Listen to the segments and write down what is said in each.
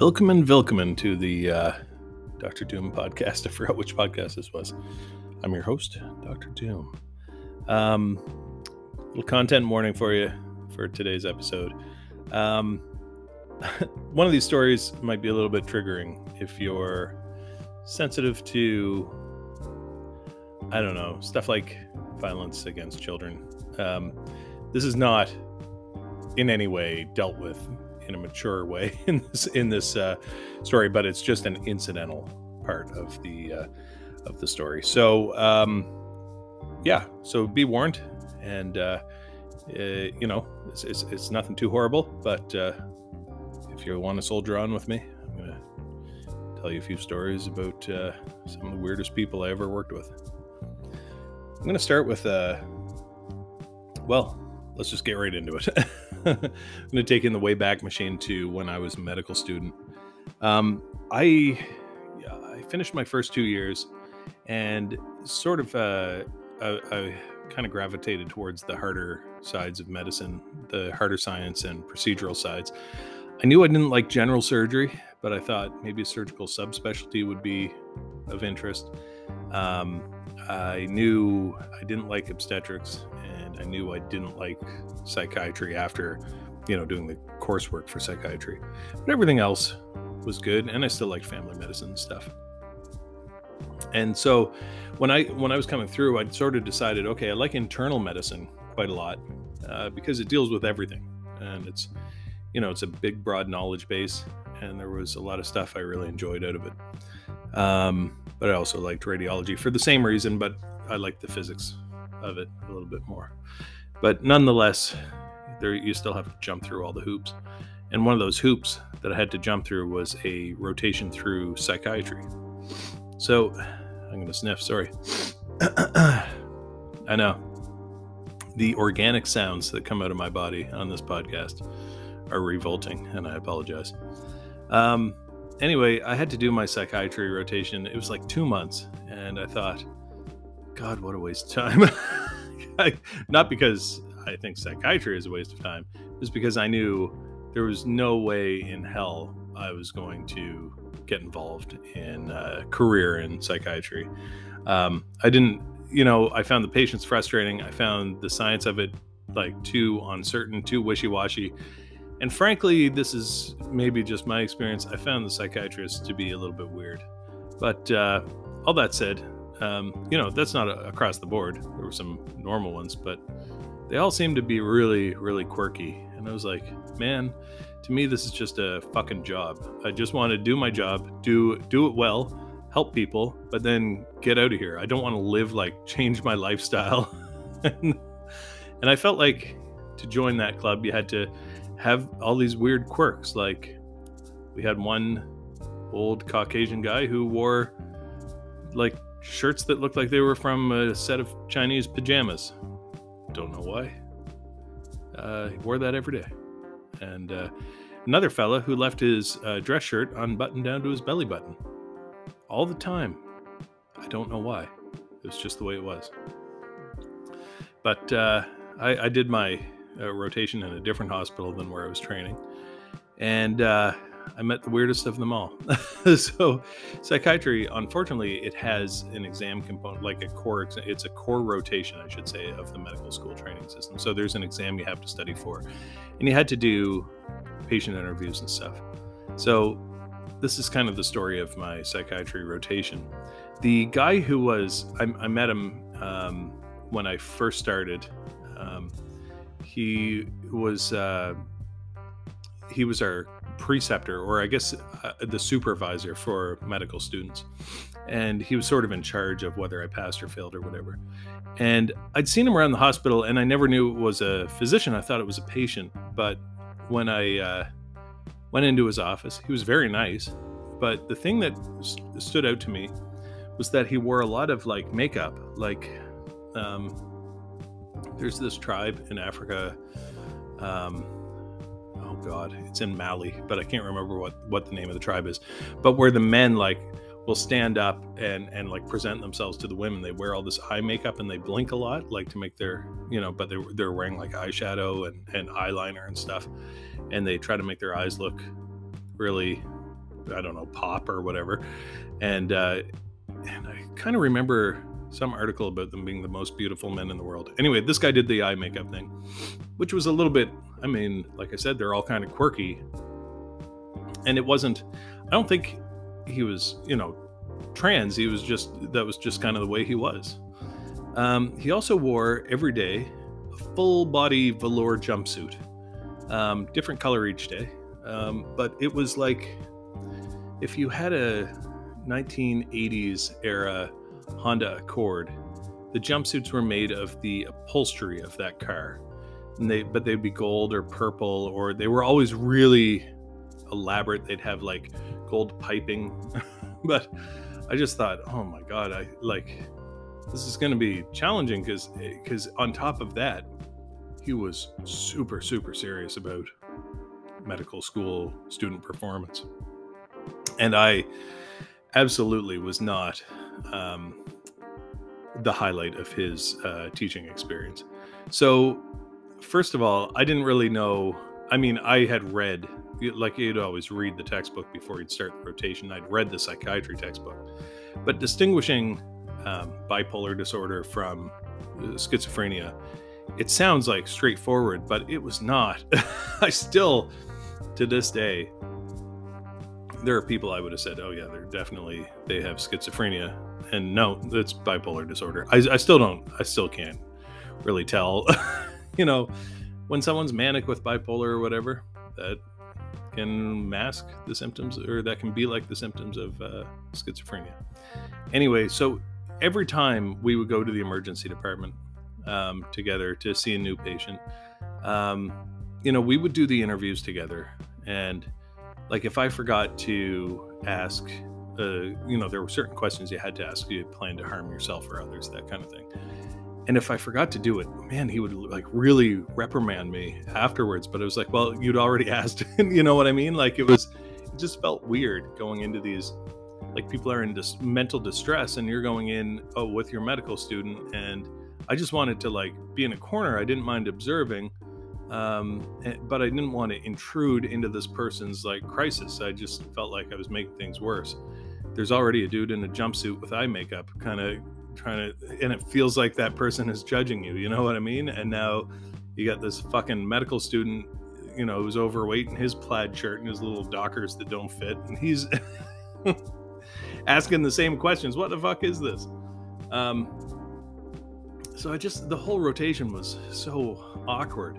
Vilkeman Vilkeman to the uh, Dr. Doom podcast. I forgot which podcast this was. I'm your host, Dr. Doom. Um, little content warning for you for today's episode. Um, one of these stories might be a little bit triggering if you're sensitive to, I don't know, stuff like violence against children. Um, this is not in any way dealt with in a mature way in this in this uh, story, but it's just an incidental part of the uh, of the story. So um, yeah, so be warned, and uh, uh, you know it's, it's, it's nothing too horrible, but uh, if you want to soldier on with me, I'm gonna tell you a few stories about uh, some of the weirdest people I ever worked with. I'm gonna start with well, let's just get right into it. I'm going to take in the Wayback Machine to when I was a medical student. Um, I yeah, I finished my first two years, and sort of uh, I, I kind of gravitated towards the harder sides of medicine, the harder science and procedural sides. I knew I didn't like general surgery, but I thought maybe a surgical subspecialty would be of interest. Um, I knew I didn't like obstetrics, and I knew I didn't like psychiatry after, you know, doing the coursework for psychiatry. But everything else was good, and I still liked family medicine and stuff. And so, when I when I was coming through, I sort of decided, okay, I like internal medicine quite a lot uh, because it deals with everything, and it's, you know, it's a big, broad knowledge base, and there was a lot of stuff I really enjoyed out of it. Um, but I also liked radiology for the same reason, but I liked the physics of it a little bit more. But nonetheless, there you still have to jump through all the hoops. And one of those hoops that I had to jump through was a rotation through psychiatry. So I'm going to sniff, sorry. I know. The organic sounds that come out of my body on this podcast are revolting, and I apologize. Um, anyway, I had to do my psychiatry rotation. It was like two months, and I thought, God, what a waste of time. Not because I think psychiatry is a waste of time, just because I knew there was no way in hell I was going to get involved in a career in psychiatry. Um, I didn't, you know, I found the patients frustrating. I found the science of it like too uncertain, too wishy washy. And frankly, this is maybe just my experience. I found the psychiatrists to be a little bit weird. But uh, all that said, um, you know, that's not a, across the board. There were some normal ones, but they all seemed to be really, really quirky. And I was like, man, to me, this is just a fucking job. I just want to do my job, do do it well, help people, but then get out of here. I don't want to live like change my lifestyle. and, and I felt like to join that club, you had to have all these weird quirks. Like we had one old Caucasian guy who wore like shirts that looked like they were from a set of Chinese pajamas. Don't know why. Uh, he wore that every day. And uh, another fella who left his uh, dress shirt unbuttoned down to his belly button all the time. I don't know why. It was just the way it was. But uh, I, I, did my uh, rotation in a different hospital than where I was training. And uh, I met the weirdest of them all. so, psychiatry, unfortunately, it has an exam component, like a core. It's a core rotation, I should say, of the medical school training system. So there's an exam you have to study for, and you had to do patient interviews and stuff. So this is kind of the story of my psychiatry rotation. The guy who was, I, I met him um, when I first started. Um, he was. Uh, he was our preceptor, or I guess uh, the supervisor for medical students. And he was sort of in charge of whether I passed or failed or whatever. And I'd seen him around the hospital, and I never knew it was a physician. I thought it was a patient. But when I uh, went into his office, he was very nice. But the thing that st- stood out to me was that he wore a lot of like makeup. Like, um, there's this tribe in Africa. Um, oh god, it's in Mali, but I can't remember what what the name of the tribe is. But where the men like will stand up and and like present themselves to the women. They wear all this eye makeup and they blink a lot, like to make their you know, but they're they're wearing like eyeshadow and and eyeliner and stuff, and they try to make their eyes look really I don't know, pop or whatever. And uh, and I kind of remember some article about them being the most beautiful men in the world. Anyway, this guy did the eye makeup thing, which was a little bit. I mean, like I said, they're all kind of quirky, and it wasn't. I don't think he was, you know, trans. He was just that was just kind of the way he was. Um, he also wore every day a full body velour jumpsuit, um, different color each day, um, but it was like if you had a 1980s era Honda Accord, the jumpsuits were made of the upholstery of that car. And they, but they'd be gold or purple, or they were always really elaborate. They'd have like gold piping. but I just thought, oh my god, I like this is going to be challenging because because eh, on top of that, he was super super serious about medical school student performance, and I absolutely was not um, the highlight of his uh, teaching experience. So, first of all, I didn't really know. I mean, I had read, like you'd always read the textbook before you'd start the rotation. I'd read the psychiatry textbook, but distinguishing um, bipolar disorder from uh, schizophrenia, it sounds like straightforward, but it was not. I still, to this day, there are people I would have said, "Oh yeah, they're definitely they have schizophrenia," and no, it's bipolar disorder. I, I still don't, I still can't really tell. you know, when someone's manic with bipolar or whatever, that can mask the symptoms, or that can be like the symptoms of uh, schizophrenia. Anyway, so every time we would go to the emergency department um, together to see a new patient, um, you know, we would do the interviews together and like if I forgot to ask, uh, you know, there were certain questions you had to ask. You plan to harm yourself or others, that kind of thing. And if I forgot to do it, man, he would like really reprimand me afterwards. But it was like, well, you'd already asked. you know what I mean? Like it was, it just felt weird going into these. Like people are in dis- mental distress, and you're going in oh with your medical student, and I just wanted to like be in a corner. I didn't mind observing, um, eh, but I didn't want to intrude into this person's like crisis. I just felt like I was making things worse. There's already a dude in a jumpsuit with eye makeup, kind of trying to, and it feels like that person is judging you. You know what I mean? And now you got this fucking medical student, you know, who's overweight in his plaid shirt and his little dockers that don't fit, and he's asking the same questions. What the fuck is this? Um, so I just the whole rotation was so awkward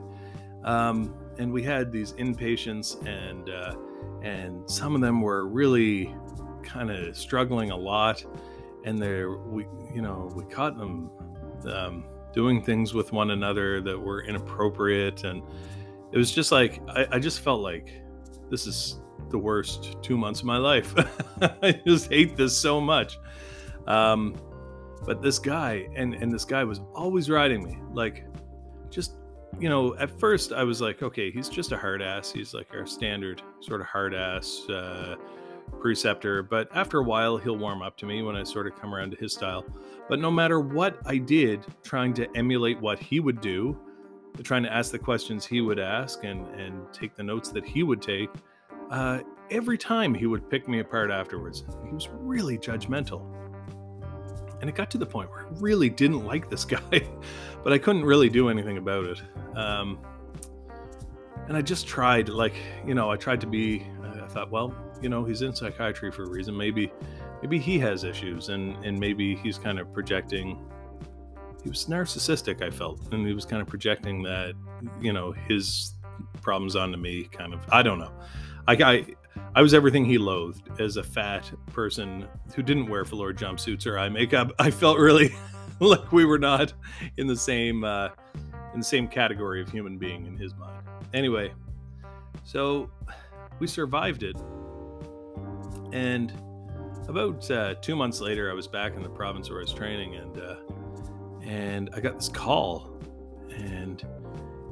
um, and we had these inpatients, and uh, and some of them were really kind of struggling a lot, and there we you know we caught them um, doing things with one another that were inappropriate, and it was just like I, I just felt like this is the worst two months of my life. I just hate this so much. Um, but this guy and and this guy was always riding me like just you know, at first I was like, okay, he's just a hard ass. He's like our standard sort of hard ass uh, preceptor. But after a while, he'll warm up to me when I sort of come around to his style. But no matter what I did, trying to emulate what he would do, trying to ask the questions he would ask and, and take the notes that he would take, uh, every time he would pick me apart afterwards. He was really judgmental. And it got to the point where I really didn't like this guy, but I couldn't really do anything about it. Um, and I just tried, like, you know, I tried to be, I thought, well, you know, he's in psychiatry for a reason. Maybe, maybe he has issues and, and maybe he's kind of projecting, he was narcissistic, I felt. And he was kind of projecting that, you know, his problems onto me, kind of, I don't know. I, I I was everything he loathed as a fat person who didn't wear velour jumpsuits or eye makeup. I felt really like we were not in the same uh, in the same category of human being in his mind. Anyway, so we survived it, and about uh, two months later, I was back in the province where I was training, and uh, and I got this call, and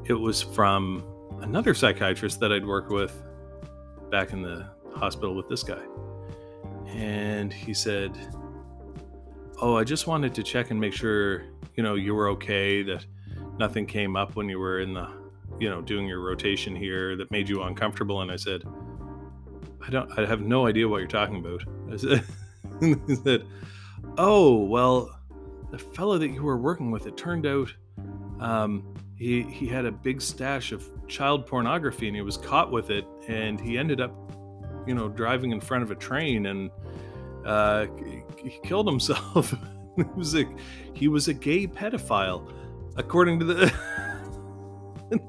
it was from another psychiatrist that I'd worked with back in the hospital with this guy. And he said, Oh, I just wanted to check and make sure, you know, you were okay, that nothing came up when you were in the, you know, doing your rotation here that made you uncomfortable. And I said, I don't. I have no idea what you're talking about. I said, he said, "Oh, well, the fellow that you were working with, it turned out um, he he had a big stash of child pornography, and he was caught with it, and he ended up, you know, driving in front of a train, and uh, he killed himself. he was a he was a gay pedophile, according to the."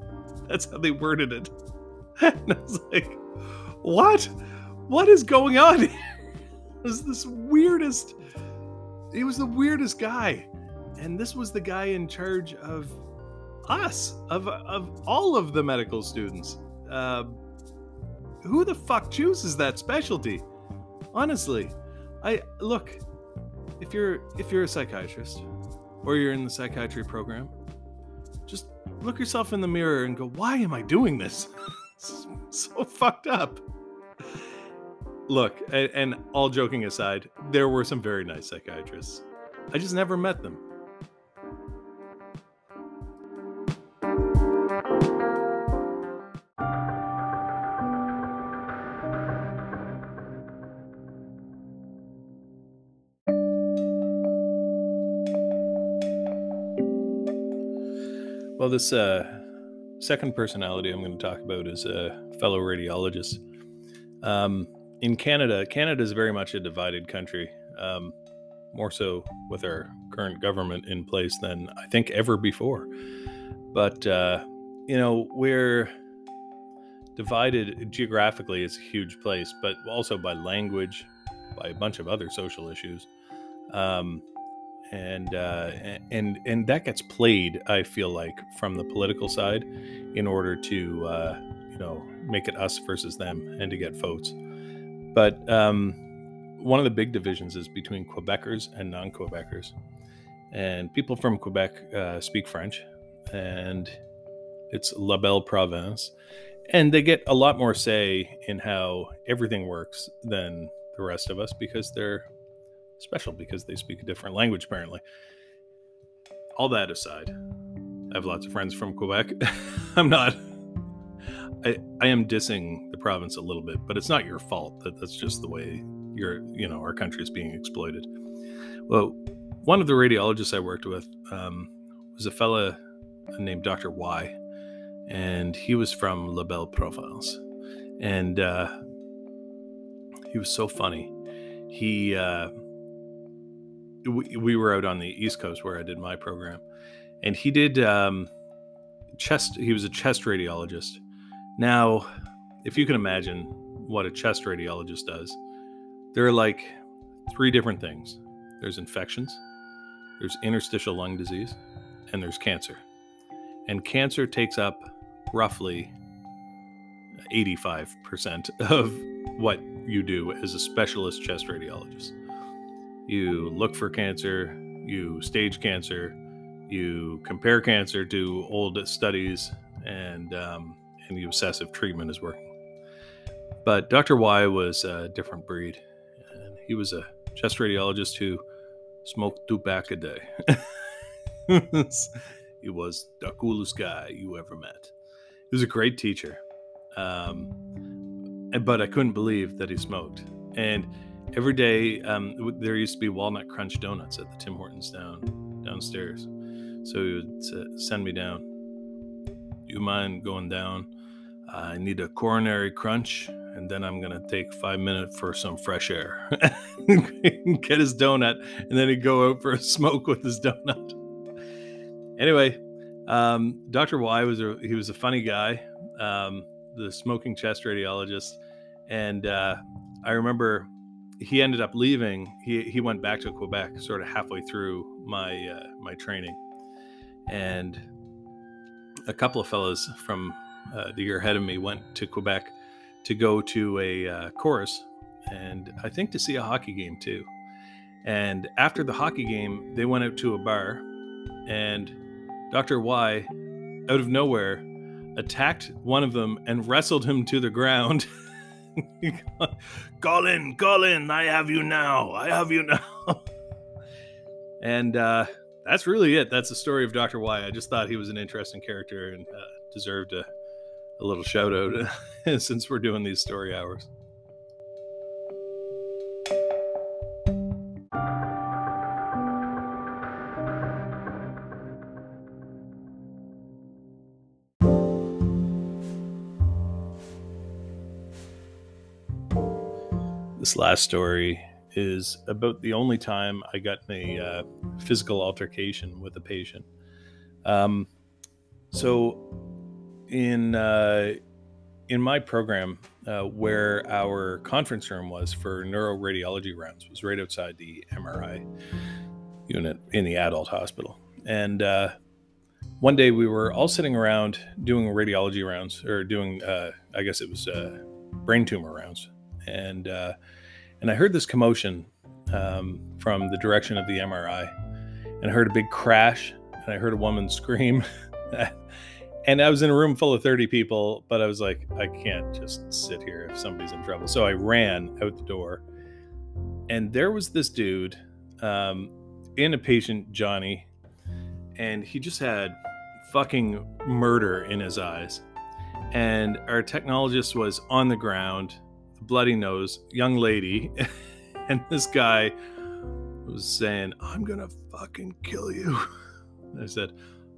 That's how they worded it. And I was like, what? What is going on here? was this weirdest. He was the weirdest guy. And this was the guy in charge of us, of, of all of the medical students. Uh, who the fuck chooses that specialty? Honestly, I look. If you're if you're a psychiatrist, or you're in the psychiatry program, just look yourself in the mirror and go, "Why am I doing this?" so fucked up. Look, and, and all joking aside, there were some very nice psychiatrists. I just never met them. This uh, second personality I'm going to talk about is a fellow radiologist. Um, in Canada, Canada is very much a divided country, um, more so with our current government in place than I think ever before. But, uh, you know, we're divided geographically, it's a huge place, but also by language, by a bunch of other social issues. Um, and uh, and and that gets played. I feel like from the political side, in order to uh, you know make it us versus them and to get votes. But um, one of the big divisions is between Quebecers and non-Quebecers, and people from Quebec uh, speak French, and it's La Belle Province, and they get a lot more say in how everything works than the rest of us because they're special because they speak a different language, apparently. All that aside, I have lots of friends from Quebec. I'm not. I, I am dissing the province a little bit, but it's not your fault. That that's just the way your you know our country is being exploited. Well, one of the radiologists I worked with um, was a fella named Dr. Y, and he was from La Belle Province, and uh, he was so funny. He uh, we, we were out on the East Coast where I did my program, and he did um, chest. He was a chest radiologist. Now, if you can imagine what a chest radiologist does, there are like three different things. There's infections, there's interstitial lung disease, and there's cancer. And cancer takes up roughly 85% of what you do as a specialist chest radiologist you look for cancer, you stage cancer, you compare cancer to old studies, and um, and assess if treatment is working. But Dr. Y was a different breed, and he was a chest radiologist who smoked two pack a day. he was the coolest guy you ever met. He was a great teacher, um, but I couldn't believe that he smoked. And every day um, there used to be walnut crunch donuts at the Tim Hortons down downstairs. So he would send me down. Do you mind going down? I need a coronary crunch, and then I'm gonna take five minutes for some fresh air. Get his donut, and then he'd go out for a smoke with his donut. Anyway, um, Dr. Y was a he was a funny guy, um, the smoking chest radiologist, and uh, I remember he ended up leaving. He he went back to Quebec, sort of halfway through my uh, my training, and a couple of fellows from uh, the year ahead of me went to Quebec to go to a uh, and I think to see a hockey game too. And after the hockey game, they went out to a bar, and Doctor Y, out of nowhere, attacked one of them and wrestled him to the ground. Colin, Colin, I have you now. I have you now. and uh, that's really it. That's the story of Dr. Y. I just thought he was an interesting character and uh, deserved a, a little shout out since we're doing these story hours. This last story is about the only time I got in a uh, physical altercation with a patient. Um, so, in uh, in my program, uh, where our conference room was for neuroradiology rounds, was right outside the MRI unit in the adult hospital, and uh, one day we were all sitting around doing radiology rounds, or doing, uh, I guess it was uh, brain tumor rounds, and and I heard this commotion um, from the direction of the MRI, and I heard a big crash, and I heard a woman scream. and I was in a room full of 30 people, but I was like, I can't just sit here if somebody's in trouble. So I ran out the door, and there was this dude um, in a patient, Johnny, and he just had fucking murder in his eyes. And our technologist was on the ground, bloody nose, young lady, and this guy was saying, "I'm gonna fucking kill you." I said,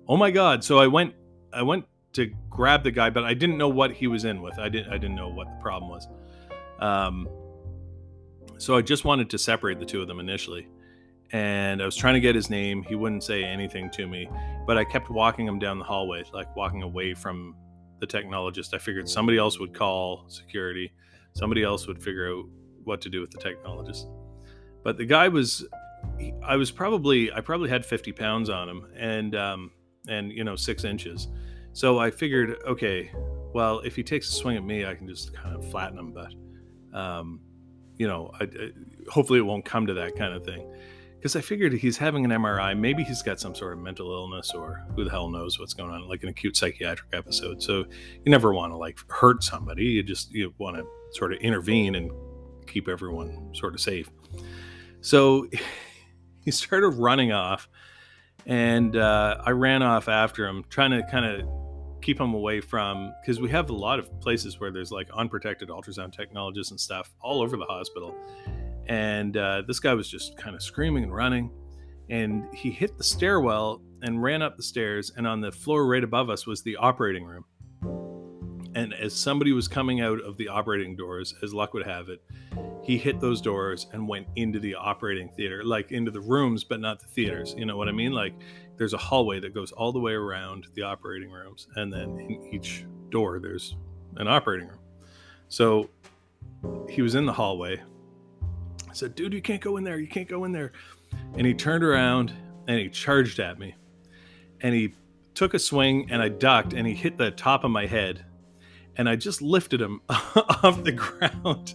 "Oh my god!" So I went, I went to grab the guy, but I didn't know what he was in with. I didn't, I didn't know what the problem was. Um, so I just wanted to separate the two of them initially, and I was trying to get his name. He wouldn't say anything to me, but I kept walking him down the hallway, like walking away from the technologist. I figured somebody else would call security, somebody else would figure out what to do with the technologist. But the guy was, I was probably, I probably had 50 pounds on him and, um, and, you know, six inches. So I figured, okay, well, if he takes a swing at me, I can just kind of flatten him. But, um, you know, I, I, hopefully it won't come to that kind of thing because I figured he's having an MRI. Maybe he's got some sort of mental illness, or who the hell knows what's going on, like an acute psychiatric episode. So you never want to like hurt somebody. You just you want to sort of intervene and keep everyone sort of safe. So he started running off, and uh, I ran off after him, trying to kind of keep him away from because we have a lot of places where there's like unprotected ultrasound technologists and stuff all over the hospital and uh, this guy was just kind of screaming and running. And he hit the stairwell and ran up the stairs and on the floor right above us was the operating room. And as somebody was coming out of the operating doors as luck would have it he hit those doors and went into the operating theater like into the rooms but not the theaters you know what i mean? Like there's a hallway that goes all the way around the operating rooms and then in each door there's an operating room. So he was in the hallway I said, dude, you can't go in there. You can't go in there. And he turned around and he charged at me. And he took a swing and I ducked and he hit the top of my head. And I just lifted him off the ground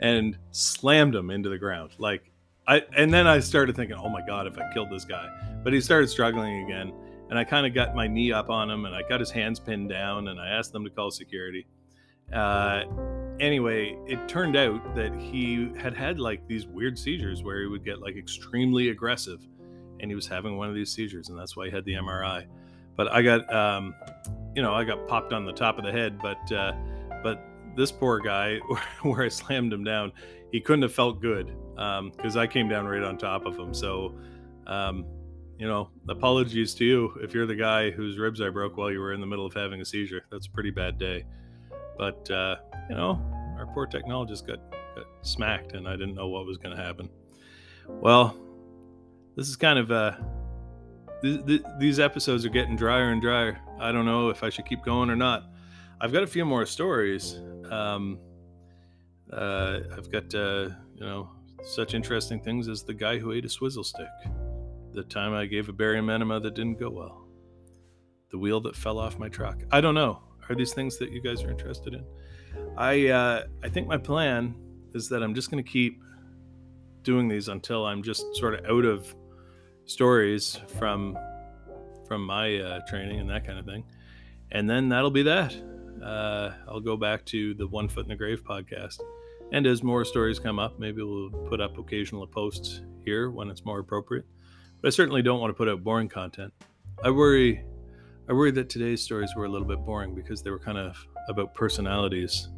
and slammed him into the ground. Like, I, and then I started thinking, oh my God, if I killed this guy. But he started struggling again. And I kind of got my knee up on him and I got his hands pinned down and I asked them to call security. Uh, anyway, it turned out that he had had like these weird seizures where he would get like extremely aggressive, and he was having one of these seizures, and that's why he had the MRI. But I got, um, you know, I got popped on the top of the head, but uh, but this poor guy, where I slammed him down, he couldn't have felt good because um, I came down right on top of him. So. Um, you know, apologies to you if you're the guy whose ribs I broke while you were in the middle of having a seizure. That's a pretty bad day. But uh, you know, our poor technologist got, got smacked, and I didn't know what was going to happen. Well, this is kind of uh, th- th- these episodes are getting drier and drier. I don't know if I should keep going or not. I've got a few more stories. Um, uh, I've got uh, you know such interesting things as the guy who ate a swizzle stick, the time I gave a barium enema that didn't go well, the wheel that fell off my truck. I don't know. Are these things that you guys are interested in? I uh, I think my plan is that I'm just going to keep doing these until I'm just sort of out of stories from from my uh, training and that kind of thing, and then that'll be that. Uh, I'll go back to the One Foot in the Grave podcast, and as more stories come up, maybe we'll put up occasional posts here when it's more appropriate. But I certainly don't want to put out boring content. I worry I worried that today's stories were a little bit boring because they were kind of about personalities.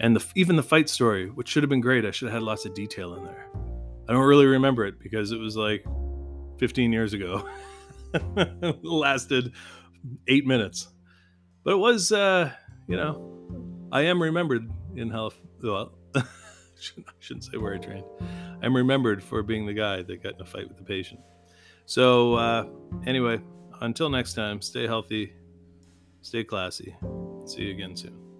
And the, even the fight story, which should have been great, I should have had lots of detail in there. I don't really remember it because it was like 15 years ago. lasted eight minutes. But it was, uh, you know, I am remembered in health. Well, I shouldn't say where I trained. I'm remembered for being the guy that got in a fight with the patient. So, uh, anyway, until next time, stay healthy, stay classy. See you again soon.